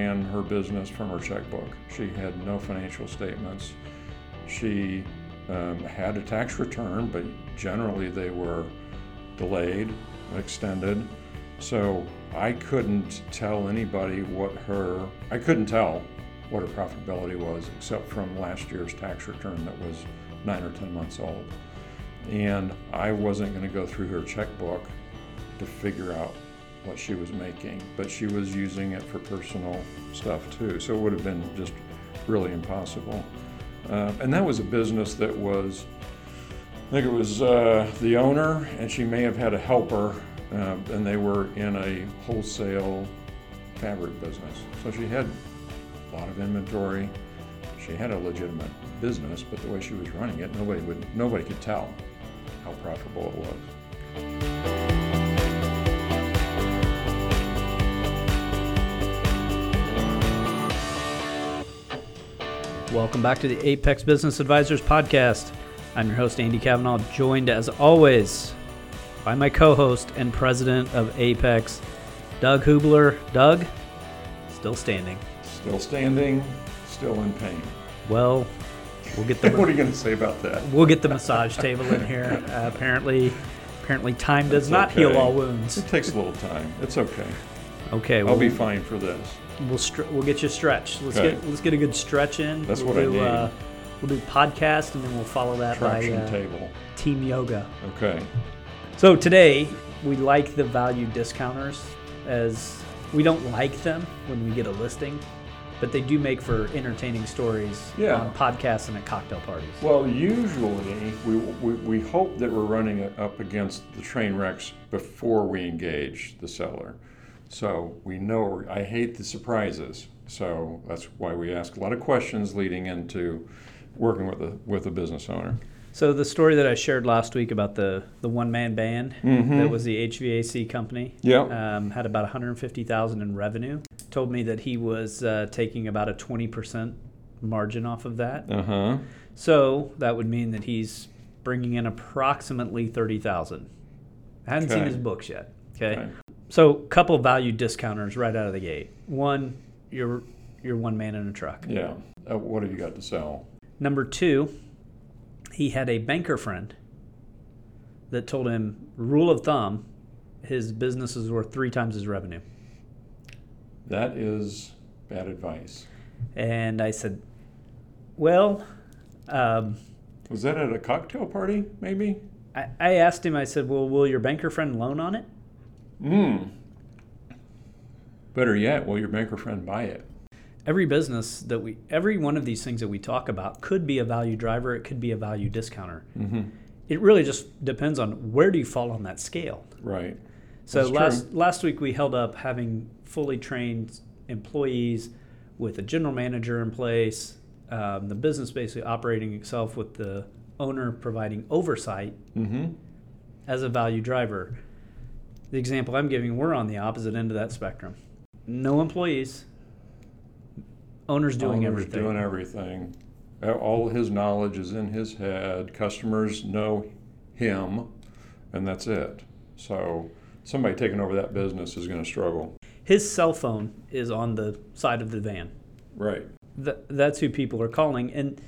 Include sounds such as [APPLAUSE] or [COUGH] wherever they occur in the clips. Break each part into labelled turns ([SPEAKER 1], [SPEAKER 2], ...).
[SPEAKER 1] ran her business from her checkbook. She had no financial statements. She um, had a tax return, but generally they were delayed, extended. So I couldn't tell anybody what her, I couldn't tell what her profitability was except from last year's tax return that was nine or 10 months old. And I wasn't going to go through her checkbook to figure out what she was making, but she was using it for personal stuff too. So it would have been just really impossible. Uh, and that was a business that was, I think it was uh, the owner, and she may have had a helper, uh, and they were in a wholesale fabric business. So she had a lot of inventory. She had a legitimate business, but the way she was running it, nobody would, nobody could tell how profitable it was.
[SPEAKER 2] Welcome back to the Apex Business Advisors Podcast. I'm your host, Andy Kavanaugh, joined as always by my co host and president of Apex, Doug Hubler. Doug, still standing.
[SPEAKER 1] Still standing, still in pain.
[SPEAKER 2] Well, we'll get the [LAUGHS]
[SPEAKER 1] what are you going to say about that?
[SPEAKER 2] we'll get the massage table in here. Uh, [LAUGHS] apparently, apparently time does
[SPEAKER 1] That's
[SPEAKER 2] not heal all wounds.
[SPEAKER 1] It takes a little time. It's okay.
[SPEAKER 2] Okay,
[SPEAKER 1] I'll
[SPEAKER 2] well,
[SPEAKER 1] be fine for this.
[SPEAKER 2] we'll str- we'll get you stretched. Let's
[SPEAKER 1] Okay.
[SPEAKER 2] get let's get a good stretch in.
[SPEAKER 1] That's
[SPEAKER 2] we'll
[SPEAKER 1] what I
[SPEAKER 2] do,
[SPEAKER 1] need.
[SPEAKER 2] Uh, we'll do podcast and then we'll follow that
[SPEAKER 1] Traction
[SPEAKER 2] by uh,
[SPEAKER 1] table.
[SPEAKER 2] team yoga.
[SPEAKER 1] Okay.
[SPEAKER 2] So today we like the value discounters as we don't like them when we get a listing, but they do make for entertaining stories
[SPEAKER 1] Yeah.
[SPEAKER 2] on podcasts and at cocktail parties.
[SPEAKER 1] Well, usually we, we, we hope that we're running up against the train wrecks before we engage the seller. So we know, I hate the surprises. So that's why we ask a lot of questions leading into working with a, with a business owner.
[SPEAKER 2] So the story that I shared last week about the, the one man band
[SPEAKER 1] Mhm.
[SPEAKER 2] that was the HVAC company
[SPEAKER 1] Yeah.
[SPEAKER 2] um, had about 150,000 in revenue. Told me that he was uh, taking about a 20% margin off of that.
[SPEAKER 1] Uh huh.
[SPEAKER 2] So that would mean that he's bringing in approximately 30,000. I hadn't seen his books yet. Okay.
[SPEAKER 1] Okay.
[SPEAKER 2] So couple value discounters right out of the gate. One, you're you're one man in a truck.
[SPEAKER 1] Yeah. Uh, what have you got to sell?
[SPEAKER 2] Number two, he had a banker friend that told him rule of thumb, his business is worth three times his revenue.
[SPEAKER 1] That is bad advice.
[SPEAKER 2] And I said, well, um,
[SPEAKER 1] Was that at a cocktail party, maybe?
[SPEAKER 2] I, I asked him. I said, well, will your banker friend loan on it?
[SPEAKER 1] Hmm. Better yet, will your banker friend buy it?
[SPEAKER 2] every business that we every one of these things that we talk about could be a value driver it could be a value discounter
[SPEAKER 1] Mm-hmm.
[SPEAKER 2] it really just depends on where do you fall on that scale
[SPEAKER 1] Right.
[SPEAKER 2] so
[SPEAKER 1] That's
[SPEAKER 2] last
[SPEAKER 1] true.
[SPEAKER 2] last week we held up having fully trained employees with a general manager in place um, the business basically operating itself with the owner providing oversight
[SPEAKER 1] Mm-hmm.
[SPEAKER 2] as a value driver the example i'm giving we're on the opposite end of that spectrum no employees owners doing
[SPEAKER 1] Owner's
[SPEAKER 2] everything
[SPEAKER 1] Doing everything. All his knowledge is in his head. Customers know him, and that's it. So somebody taking over that business is going to struggle.
[SPEAKER 2] his cell phone is on the side of the van.
[SPEAKER 1] Right.
[SPEAKER 2] Th- that's who people are calling, and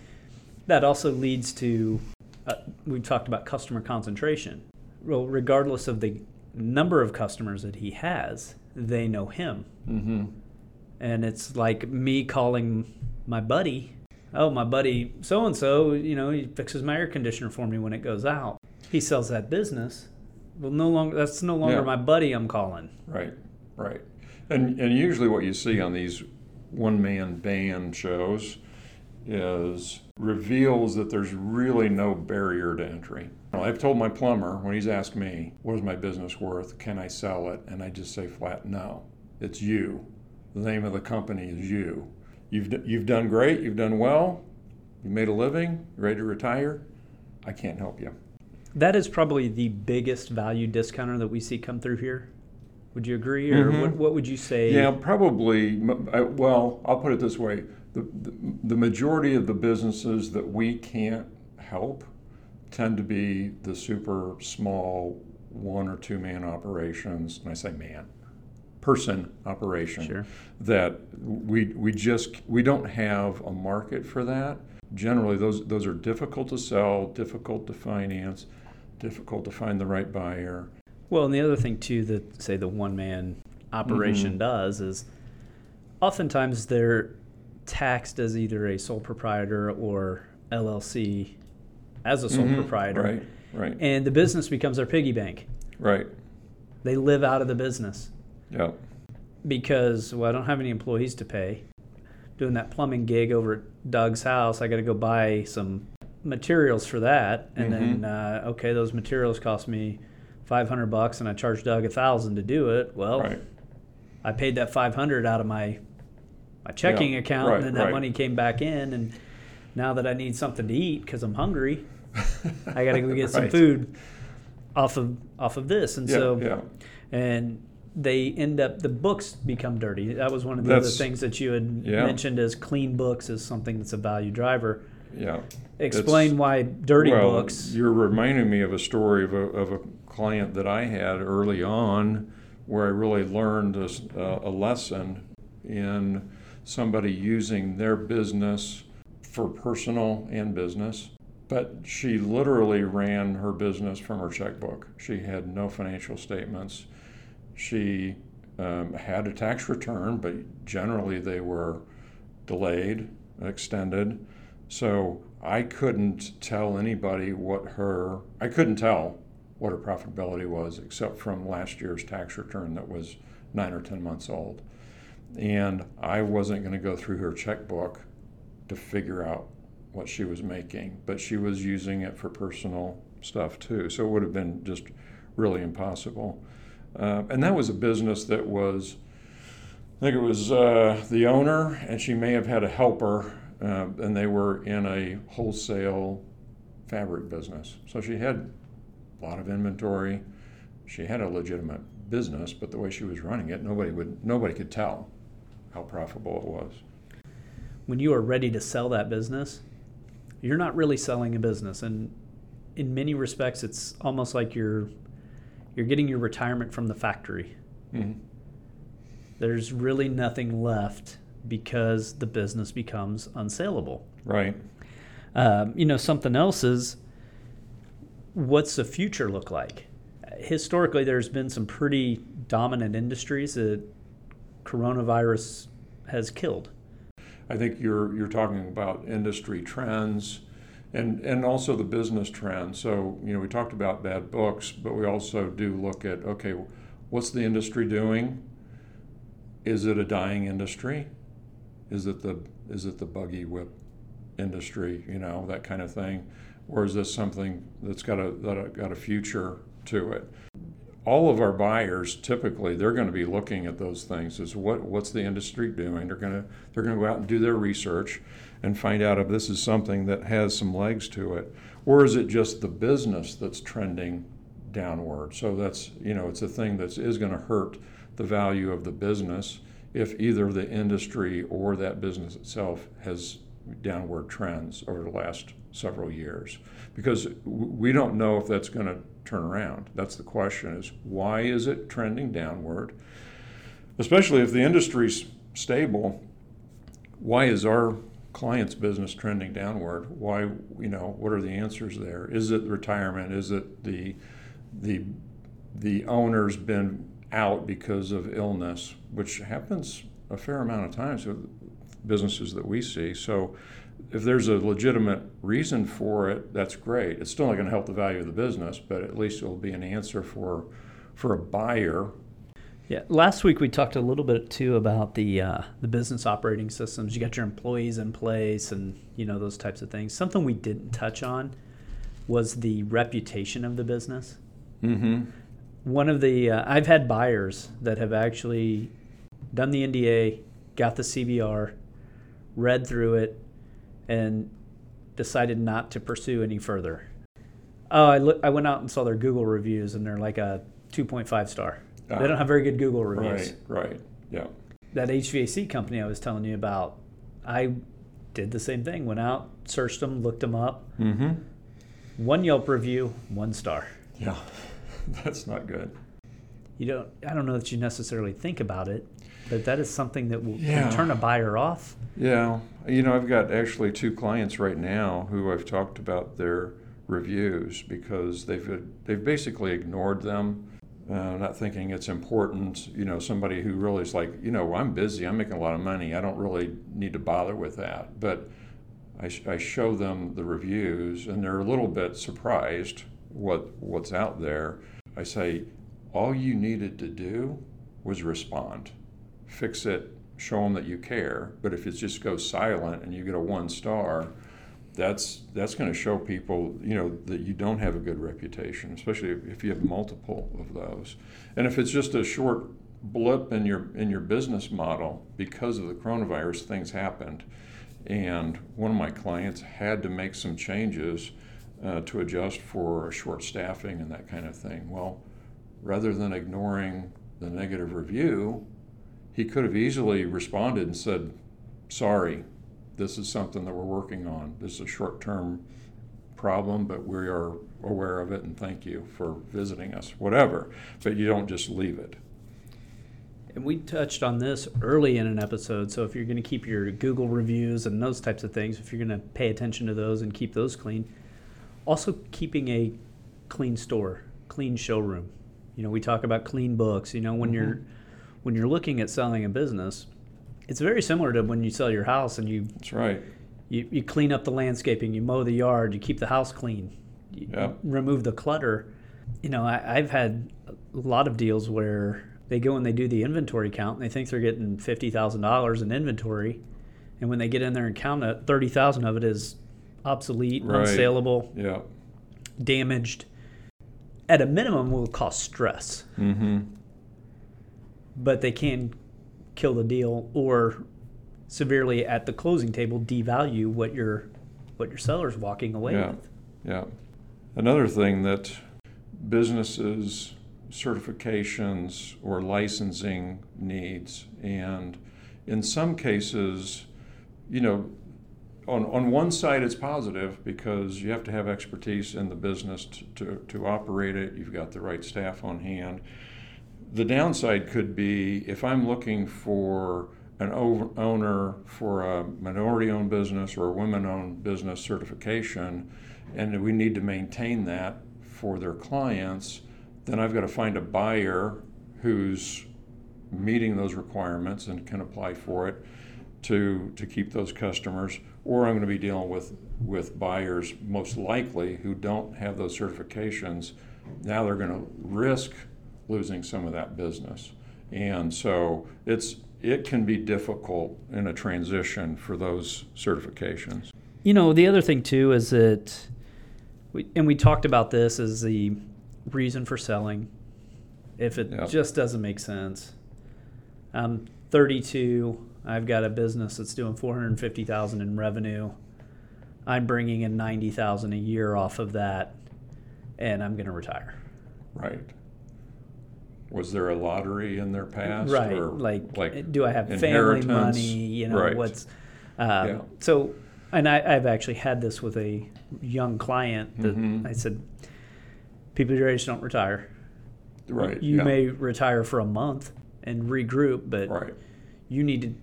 [SPEAKER 2] that also leads to uh, we talked about customer concentration. Well, regardless of the number of customers that he has, they know him,
[SPEAKER 1] Mm-hmm.
[SPEAKER 2] and it's like me calling my buddy. Oh, my buddy, so and so, you know, he fixes my air conditioner for me when it goes out. He sells that business. Well, no longer that's no longer
[SPEAKER 1] Yeah.
[SPEAKER 2] my buddy I'm calling.
[SPEAKER 1] Right. Right. And and usually what you see on these one man band shows is reveals that there's really no barrier to entry. I've told my plumber when he's asked me, what is my business worth? Can I sell it? And I just say flat, no. It's you. The name of the company is you. You've, d- you've done great. You've done well. You made a living. You're ready to retire. I can't help you.
[SPEAKER 2] That is probably the biggest value discounter that we see come through here. Would you agree, or
[SPEAKER 1] Mhm.
[SPEAKER 2] what, what would you say?
[SPEAKER 1] Yeah, probably. Well, I'll put it this way: the, the the majority of the businesses that we can't help tend to be the super small one or two man operations. And I say man, person operation.
[SPEAKER 2] Sure.
[SPEAKER 1] That we we just we don't have a market for that. Generally, those those are difficult to sell, difficult to finance, difficult to find the right buyer.
[SPEAKER 2] Well, and the other thing too that say the one man operation
[SPEAKER 1] Mhm.
[SPEAKER 2] does is oftentimes they're taxed as either a sole proprietor or LLC as a sole
[SPEAKER 1] Mhm.
[SPEAKER 2] proprietor.
[SPEAKER 1] Right. Right.
[SPEAKER 2] And the business becomes their piggy bank.
[SPEAKER 1] right.
[SPEAKER 2] They live out of the business
[SPEAKER 1] Yeah.
[SPEAKER 2] because well, I don't have any employees to pay. Doing that plumbing gig over at Doug's house, I got to go buy some materials for that, and then
[SPEAKER 1] Mhm.
[SPEAKER 2] uh, okay, those materials cost me five hundred bucks, and I charge Doug a thousand to do it. Well,
[SPEAKER 1] Right.
[SPEAKER 2] I paid that five hundred out of my my checking
[SPEAKER 1] Yeah,
[SPEAKER 2] account,
[SPEAKER 1] right,
[SPEAKER 2] and then that
[SPEAKER 1] right.
[SPEAKER 2] money came back in, and now that I need something to eat because I'm hungry, [LAUGHS] I got to go get some food off of off of this, and
[SPEAKER 1] Yeah.
[SPEAKER 2] so
[SPEAKER 1] yeah.
[SPEAKER 2] and they end up the books become dirty. That was one of the
[SPEAKER 1] That's-
[SPEAKER 2] other things that you had
[SPEAKER 1] Yeah.
[SPEAKER 2] mentioned as clean books is something that's a value driver.
[SPEAKER 1] Yeah.
[SPEAKER 2] Explain
[SPEAKER 1] It's-
[SPEAKER 2] why dirty
[SPEAKER 1] well,
[SPEAKER 2] books.
[SPEAKER 1] You're reminding me of a story of a, of a client that I had early on where I really learned a, a lesson in somebody using their business for personal and business. But she literally ran her business from her checkbook. She had no financial statements. She um, had a tax return, but generally they were delayed, extended. So I couldn't tell anybody what her, I couldn't tell what her profitability was except from last year's tax return that was nine or 10 months old. And I wasn't going to go through her checkbook to figure out what she was making, but she was using it for personal stuff too. So it would have been just really impossible. Uh, and that was a business that was, I think it was uh, the owner, and she may have had a helper, uh, and they were in a wholesale fabric business. So she had a lot of inventory. She had a legitimate business, but the way she was running it, nobody would nobody could tell how profitable it was.
[SPEAKER 2] when you are ready to sell that business, you're not really selling a business, and in many respects, it's almost like you're you're getting your retirement from the factory.
[SPEAKER 1] Mhm.
[SPEAKER 2] There's really nothing left because the business becomes unsaleable.
[SPEAKER 1] Right.
[SPEAKER 2] Um, you know, something else is what's the future look like? Historically, there's been some pretty dominant industries that coronavirus has killed.
[SPEAKER 1] I think you're you're talking about industry trends and and also the business trends. So, you know, we talked about bad books, but we also do look at okay, what's the industry doing? Is it a dying industry? Is it the is it the buggy whip industry, you know, that kind of thing? Or is this something that's got a that got a future to it? All of our buyers typically they're going to be looking at those things is what what's the industry doing? They're going to they're going to go out and do their research and find out if this is something that has some legs to it or is it just the business that's trending downward? So that's you know it's a thing that is going to hurt the value of the business if either the industry or that business itself has downward trends over the last several years because we don't know if that's going to turn around. That's the question is why is it trending downward? Especially if the industry's stable, why is our client's business trending downward? Why, you know, what are the answers there? Is it retirement? Is it the the the owner's been out because of illness, which happens a fair amount of times with businesses that we see. So if there's a legitimate reason for it, that's great. It's still not going to help the value of the business, but at least it'll be an answer for for a buyer.
[SPEAKER 2] Yeah, last week we talked a little bit too about the uh, the business operating systems. You got your employees in place, and you know those types of things. Something we didn't touch on was the reputation of the business.
[SPEAKER 1] Mm-hmm.
[SPEAKER 2] One of the uh, I've had buyers that have actually done the NDA, got the CBR, read through it, and decided not to pursue any further. Oh, I look, I went out and saw their Google reviews, and they're like a 2.5 star.
[SPEAKER 1] Ah.
[SPEAKER 2] They don't have very good Google reviews.
[SPEAKER 1] Right, right, yeah.
[SPEAKER 2] That HVAC company I was telling you about, I did the same thing. Went out, searched them, looked them up.
[SPEAKER 1] Mm-hmm.
[SPEAKER 2] One Yelp review, one star.
[SPEAKER 1] Yeah, [LAUGHS] that's not good.
[SPEAKER 2] you don't. I don't know that you necessarily think about it, but that is something that will
[SPEAKER 1] Yeah.
[SPEAKER 2] turn a buyer off.
[SPEAKER 1] Yeah, you know, I've got actually two clients right now who I've talked about their reviews because they've they've basically ignored them, uh, not thinking it's important. You know, somebody who really is like, you know, I'm busy, I'm making a lot of money, I don't really need to bother with that. But I, sh- I show them the reviews, and they're a little bit surprised what what's out there. I say, all you needed to do was respond, fix it, show them that you care. But if it just goes silent and you get a one star, that's that's going to show people, you know, that you don't have a good reputation, especially if, you have multiple of those. And if it's just a short blip in your in your business model because of the coronavirus, things happened, and one of my clients had to make some changes uh, to adjust for short staffing and that kind of thing. Well, rather than ignoring the negative review, he could have easily responded and said, Sorry, this is something that we're working on. This is a short term problem, but we are aware of it and thank you for visiting us, whatever. But you don't just leave it.
[SPEAKER 2] And we touched on this early in an episode. So if you're going to keep your Google reviews and those types of things, if you're going to pay attention to those and keep those clean, also keeping a clean store, clean showroom. You know, we talk about clean books. You know, when you're mm-hmm. When you're looking at selling a business, it's very similar to when you sell your house and you
[SPEAKER 1] That's right.
[SPEAKER 2] you, you clean up the landscaping, you mow the yard, you keep the house clean, you
[SPEAKER 1] Yeah.
[SPEAKER 2] remove the clutter. You know, I, I've had a lot of deals where they go and they do the inventory count and they think they're getting fifty thousand dollars in inventory, and when they get in there and count it, thirty thousand of it is obsolete,
[SPEAKER 1] Right.
[SPEAKER 2] unsaleable,
[SPEAKER 1] Yeah.
[SPEAKER 2] damaged. At a minimum, will cause stress,
[SPEAKER 1] Mm-hmm.
[SPEAKER 2] But they can kill the deal or severely at the closing table devalue what your what your seller's walking away
[SPEAKER 1] Yeah.
[SPEAKER 2] with.
[SPEAKER 1] Yeah. Another thing that businesses, certifications, or licensing needs, and in some cases, you know, on, on one side it's positive because you have to have expertise in the business to, to, to operate it, you've got the right staff on hand. The downside could be if I'm looking for an owner for a minority owned business or a women owned business certification, and we need to maintain that for their clients, then I've got to find a buyer who's meeting those requirements and can apply for it to, to keep those customers. Or I'm going to be dealing with, with buyers most likely who don't have those certifications. Now they're going to risk losing some of that business. And so it's it can be difficult in a transition for those certifications.
[SPEAKER 2] You know, the other thing too is that, we, and we talked about this as the reason for selling. If it
[SPEAKER 1] Yep.
[SPEAKER 2] just doesn't make sense, I'm 32. I've got a business that's doing 450,000 in revenue. I'm bringing in 90,000 a year off of that, and I'm going to retire.
[SPEAKER 1] Right. Was there a lottery in their past?
[SPEAKER 2] right
[SPEAKER 1] Or
[SPEAKER 2] like,
[SPEAKER 1] like
[SPEAKER 2] do i have family money you know
[SPEAKER 1] Right.
[SPEAKER 2] what's um,
[SPEAKER 1] Yeah.
[SPEAKER 2] so and I, i've actually had this with a young client that
[SPEAKER 1] Mhm.
[SPEAKER 2] i said people your age don't retire
[SPEAKER 1] right.
[SPEAKER 2] you
[SPEAKER 1] yeah.
[SPEAKER 2] may retire for a month and regroup but
[SPEAKER 1] Right.
[SPEAKER 2] you need to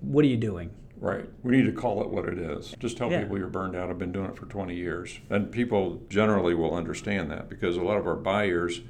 [SPEAKER 2] what are you doing
[SPEAKER 1] Right. We need to call it what it is. Just tell
[SPEAKER 2] Yeah.
[SPEAKER 1] people you're burned out. I've been doing it for 20 years. And people generally will understand that because a lot of our buyers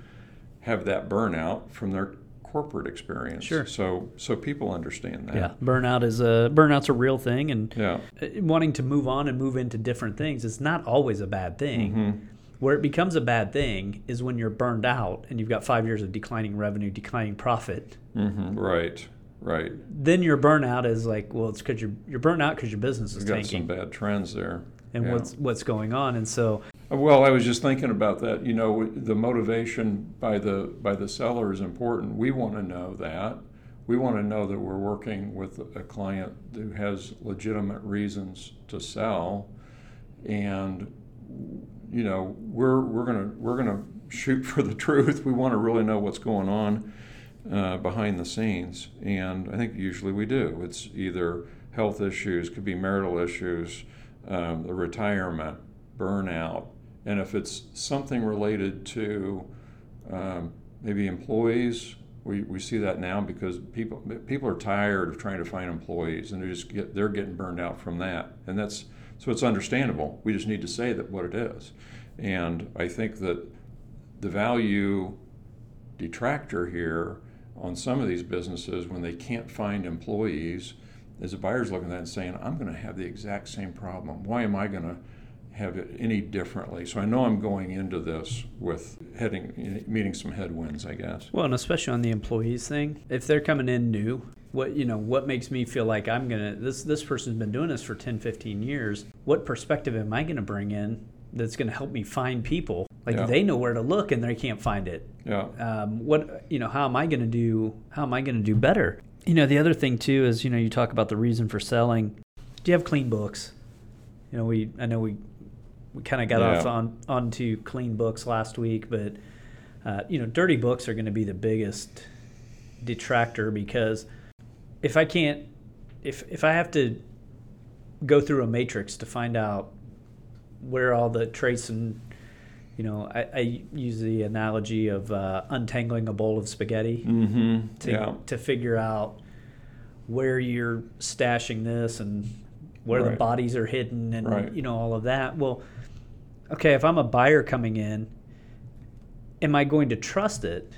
[SPEAKER 1] have that burnout from their corporate experience.
[SPEAKER 2] Sure.
[SPEAKER 1] So so people understand that.
[SPEAKER 2] yeah burnout is a burnout's a real thing and
[SPEAKER 1] Yeah.
[SPEAKER 2] uh, wanting to move on and move into different things is not always a bad thing
[SPEAKER 1] Mhm.
[SPEAKER 2] Where it becomes a bad thing is when you're burned out and you've got five years of declining revenue, declining profit.
[SPEAKER 1] Mhm. Right. Right.
[SPEAKER 2] Then your burnout is like, well, it's because you're you're burnt out because your business is
[SPEAKER 1] We've got some bad trends there.
[SPEAKER 2] And
[SPEAKER 1] Yeah.
[SPEAKER 2] what's what's going on. And so,
[SPEAKER 1] Well, I was just thinking about that. You know, the motivation by the by the seller is important. We want to know that. We want to know that we're working with a client who has legitimate reasons to sell, and you know, we're we're gonna we're gonna shoot [LAUGHS] for the truth. We want to really know what's going on uh, behind the scenes, and I think usually we do. It's either health issues, could be marital issues, um, the retirement, burnout, and if it's something related to um, maybe employees. We, we see that now because people people are tired of trying to find employees and they just get they're getting burned out from that and that's so it's understandable. We just need to say that what it is, and I think that the value detractor here on some of these businesses when they can't find employees is a buyer's looking at that and saying, I'm going to have the exact same problem. Why am I going to have it any differently? So I know I'm going into this with heading meeting some headwinds, I guess.
[SPEAKER 2] Well, and especially on the employees thing, if they're coming in new, what you know, what makes me feel like I'm going to this this person's been doing this for 10, 15 years. What perspective am I going to bring in that's going to help me find people? Like
[SPEAKER 1] Yeah.
[SPEAKER 2] they know where to look and they can't find it.
[SPEAKER 1] Yeah.
[SPEAKER 2] um, what you know how am i going to do how am i going to do better you know the other thing too is you know you talk about the reason for selling do you have clean books you know we i know we we kind of got
[SPEAKER 1] Yeah.
[SPEAKER 2] off on onto clean books last week but uh, you know dirty books are going to be the biggest detractor because if i can't if if i have to go through a matrix to find out where all the trace and you know, I, I use the analogy of uh, untangling a bowl of spaghetti
[SPEAKER 1] Mm-hmm.
[SPEAKER 2] to,
[SPEAKER 1] Yeah.
[SPEAKER 2] to figure out where you're stashing this and where the bodies are hidden and
[SPEAKER 1] Right.
[SPEAKER 2] you know all of that. Well, okay, if I'm a buyer coming in, am I going to trust it?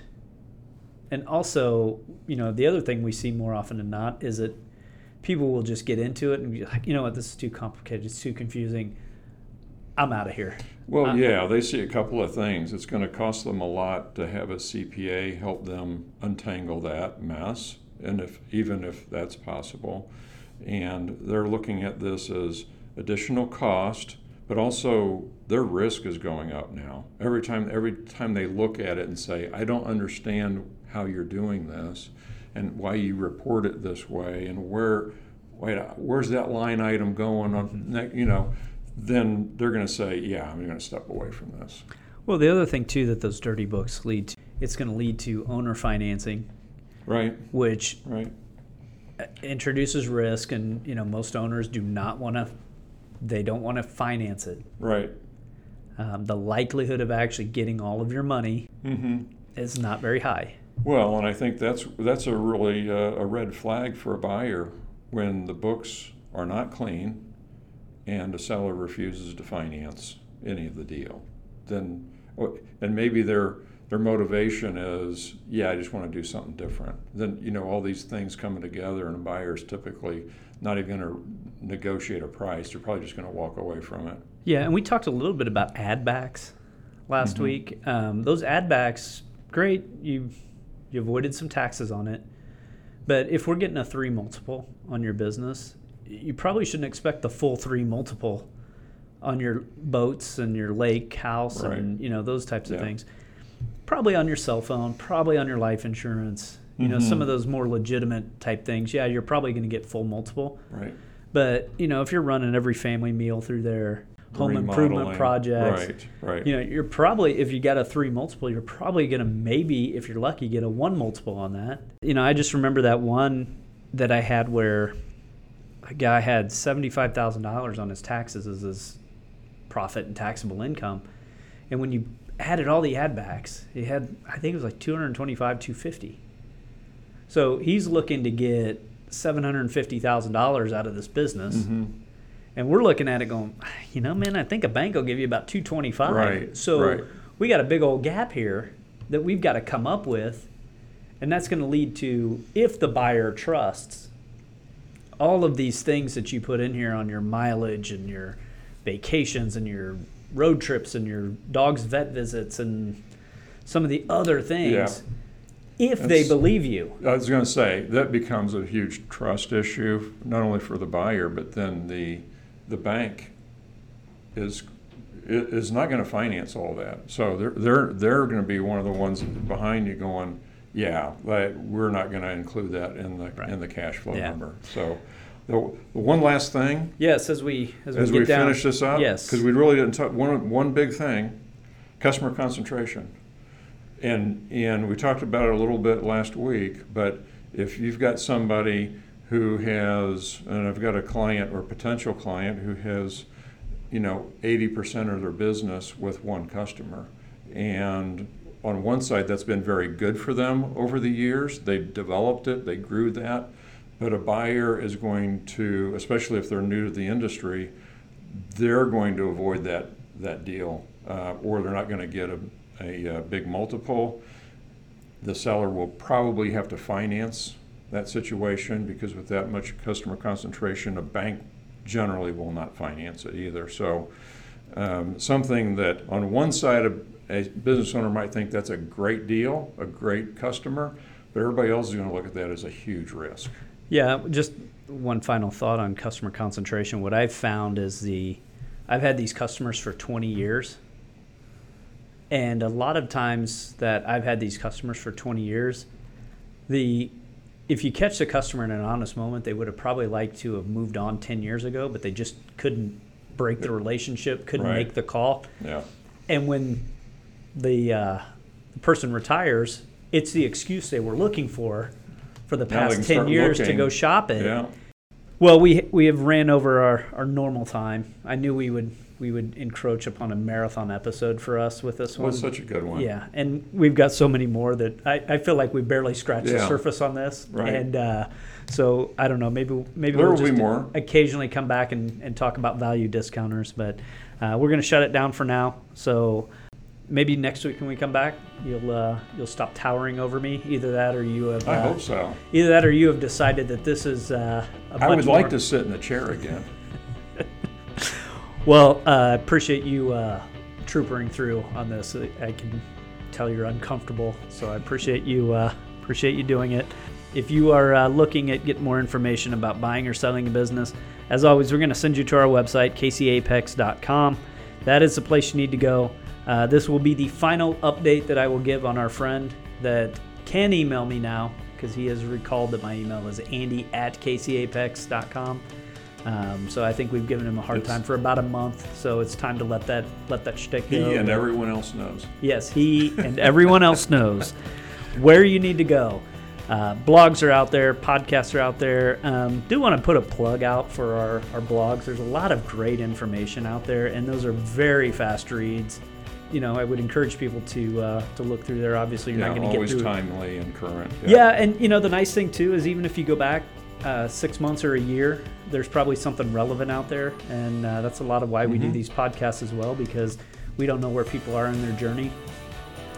[SPEAKER 2] And also, you know, the other thing we see more often than not is that people will just get into it and be like, you know what, this is too complicated, it's too confusing. I'm out of here.
[SPEAKER 1] Well,
[SPEAKER 2] Uh,
[SPEAKER 1] yeah, they see a couple of things. It's going to cost them a lot to have a CPA help them untangle that mess, and if even if that's possible, and they're looking at this as additional cost, but also their risk is going up now. Every time, every time they look at it and say, "I don't understand how you're doing this, and why you report it this way, and where, wait, where's that line item going on?" ne- You know then they're going to say, "Yeah, I'm going to step away from this."
[SPEAKER 2] Well, the other thing too that those dirty books lead to, it's going to lead to owner financing,
[SPEAKER 1] Right,
[SPEAKER 2] which
[SPEAKER 1] right,
[SPEAKER 2] introduces risk, and you know most owners do not want to, they don't want to finance it.
[SPEAKER 1] right.
[SPEAKER 2] Um, the likelihood of actually getting all of your money
[SPEAKER 1] hmm
[SPEAKER 2] is not very high.
[SPEAKER 1] Well, and I think that's that's a really uh, a red flag for a buyer when the books are not clean, and the seller refuses to finance any of the deal. Then, oh, and maybe their their motivation is, yeah, I just want to do something different. Then you know all these things coming together, and a buyer's typically not even going to negotiate a price. They're probably just going to walk away from it.
[SPEAKER 2] Yeah, and we talked a little bit about add backs last
[SPEAKER 1] Mhm.
[SPEAKER 2] week. Um, those add backs, great. You you avoided some taxes on it, but if we're getting a three multiple on your business, you probably shouldn't expect the full three multiple on your boats and your lake house and you know those types of things. Probably on your cell phone, probably on your life insurance. You know, some
[SPEAKER 1] Mhm.
[SPEAKER 2] of those more legitimate type things. Yeah, you're probably going to get full multiple.
[SPEAKER 1] Right.
[SPEAKER 2] But you know, if you're running every family meal through their home improvement projects,
[SPEAKER 1] Right. Right.
[SPEAKER 2] you know, you're probably if you got a three multiple, you're probably gonna maybe, if you're lucky, get a one multiple on that. You know, I just remember that one that I had where a guy had seventy five thousand dollars on his taxes as his profit and taxable income, and when you added all the add backs, he had I think it was like two hundred twenty five, two fifty. So he's looking to get seven hundred fifty thousand dollars out of this business.
[SPEAKER 1] Mhm.
[SPEAKER 2] And we're looking at it going, you know, man, I think a bank will give you about 225.
[SPEAKER 1] Right,
[SPEAKER 2] So
[SPEAKER 1] right.
[SPEAKER 2] we got a big old gap here that we've got to come up with. And that's going to lead to, if the buyer trusts, all of these things that you put in here on your mileage and your vacations and your road trips and your dog's vet visits and some of the other things, if they believe you.
[SPEAKER 1] I was going to say that becomes a huge trust issue, not only for the buyer, but then the the bank is is not going to finance all that. So they're they're they're going to be one of the ones behind you going, yeah, like, we're not going to include that in the
[SPEAKER 2] Right.
[SPEAKER 1] in the cash flow
[SPEAKER 2] Yeah.
[SPEAKER 1] number. So the, the one last thing
[SPEAKER 2] Yes, as we as we,
[SPEAKER 1] as we
[SPEAKER 2] down,
[SPEAKER 1] finish this up,
[SPEAKER 2] Yes.
[SPEAKER 1] because we really didn't talk one one big thing, customer concentration, and and we talked about it a little bit last week. But if you've got somebody who has, and I've got a client or potential client who has, you know, eighty percent of their business with one customer, and on one side, that's been very good for them over the years. They've developed it, they grew that. But a buyer is going to, especially if they're new to the industry, they're going to avoid that, that deal, uh, or they're not going to get a, a, uh big multiple. The seller will probably have to finance that situation because with that much customer concentration, a bank generally will not finance it either. So, um, something that on one side of a business owner might think that's a great deal, a great customer, but everybody else is going to look at that as a huge risk.
[SPEAKER 2] Yeah, just one final thought on customer concentration. What I've found is the I've had these customers for 20 years. And a lot of times that I've had these customers for 20 years, the if you catch the customer in an honest moment, they would have probably liked to have moved on 10 years ago, but they just couldn't break the relationship, couldn't
[SPEAKER 1] Right.
[SPEAKER 2] make the call.
[SPEAKER 1] Yeah.
[SPEAKER 2] And when the, uh, the person retires, it's the excuse they were looking for for the
[SPEAKER 1] Now they
[SPEAKER 2] past
[SPEAKER 1] can
[SPEAKER 2] 10
[SPEAKER 1] start
[SPEAKER 2] years to
[SPEAKER 1] looking.
[SPEAKER 2] go shopping.
[SPEAKER 1] Yeah.
[SPEAKER 2] Well, we we have ran over our, our normal time. I knew we would we would encroach upon a marathon episode for us with this one.
[SPEAKER 1] it's such a good one.
[SPEAKER 2] Yeah, and we've got so many more that I, I feel like we barely scratched the
[SPEAKER 1] Yeah.
[SPEAKER 2] surface on this.
[SPEAKER 1] Right.
[SPEAKER 2] And uh, so I don't know. Maybe maybe
[SPEAKER 1] There
[SPEAKER 2] we'll
[SPEAKER 1] will be
[SPEAKER 2] just
[SPEAKER 1] more.
[SPEAKER 2] occasionally come back and, and talk about value discounters, but uh, we're going to shut it down for now. So maybe next week when we come back, you'll uh, you'll stop towering over me. Either that, or you have.
[SPEAKER 1] I
[SPEAKER 2] uh,
[SPEAKER 1] hope so.
[SPEAKER 2] Either that, or you have decided that this is. Uh, a
[SPEAKER 1] I
[SPEAKER 2] much
[SPEAKER 1] would like to sit in the chair again. [LAUGHS] [LAUGHS]
[SPEAKER 2] Well, uh, appreciate you uh, troopering through on this. I can tell you're uncomfortable, so I appreciate you uh, appreciate you doing it. If you are uh, looking at getting more information about buying or selling a business, as always, we're going to send you to our website, kcapex.com. That is the place you need to go. Uh, this will be the final update that I will give on our friend that can email me now because he has recalled that my email is andy at kcapex.com. Um, so I think we've given him a hard
[SPEAKER 1] It's-
[SPEAKER 2] time for about a month. So it's time to let that let that shtick go.
[SPEAKER 1] He and everyone else knows.
[SPEAKER 2] Yes, he and everyone else knows where you need to go. Uh, blogs are out there, podcasts are out there. Um, do want to put a plug out for our, our blogs. There's a lot of great information out there, and those are very fast reads. You know, I would encourage people to uh, to look through there. Obviously, you're
[SPEAKER 1] Yeah,
[SPEAKER 2] not going to get
[SPEAKER 1] always
[SPEAKER 2] through.
[SPEAKER 1] timely and current.
[SPEAKER 2] Yeah, and you know the nice thing too is even if you go back uh, six months or a year, there's probably something relevant out there, and uh, that's a lot of why we do
[SPEAKER 1] Mhm.
[SPEAKER 2] these podcasts as well because we don't know where people are in their journey,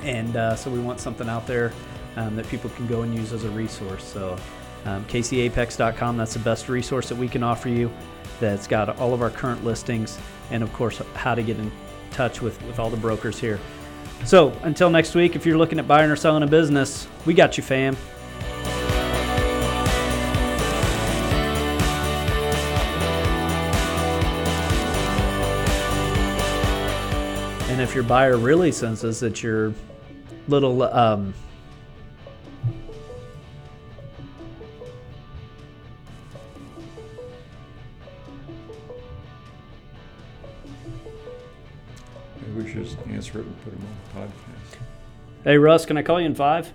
[SPEAKER 2] and uh, so we want something out there um, that people can go and use as a resource. So, um, KCApex.com, that's the best resource that we can offer you. That's got all of our current listings, and of course how to get in touch with with all the brokers here. So until next week, if you're looking at buying or selling a business, we got you, fam. And if your buyer really senses that your little um, hey Russ, can I call you in five?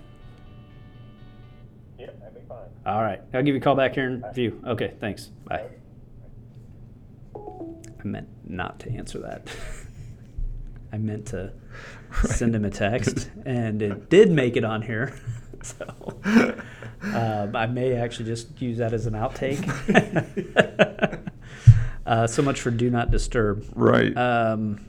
[SPEAKER 3] Yeah, that'd be fine.
[SPEAKER 2] All right, I'll give you a call back here in a few. Okay, thanks. Bye. I meant not to answer that. [LAUGHS] I meant to [LAUGHS] send him a text, and it did make it on here. [LAUGHS] so um, I may actually just use that as an outtake. uh, so much for do not disturb.
[SPEAKER 1] Right.
[SPEAKER 2] Um,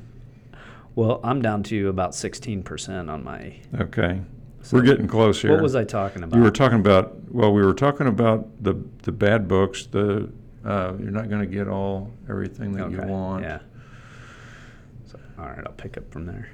[SPEAKER 2] well, I'm down to about 16% on my.
[SPEAKER 1] okay.
[SPEAKER 2] so-
[SPEAKER 1] We're getting close here.
[SPEAKER 2] What was I talking about?
[SPEAKER 1] You were talking about, well, we were talking about the, the bad books, the, uh, you're not going to get all, everything that you want.
[SPEAKER 2] Yeah. So, all right, I'll pick up from there.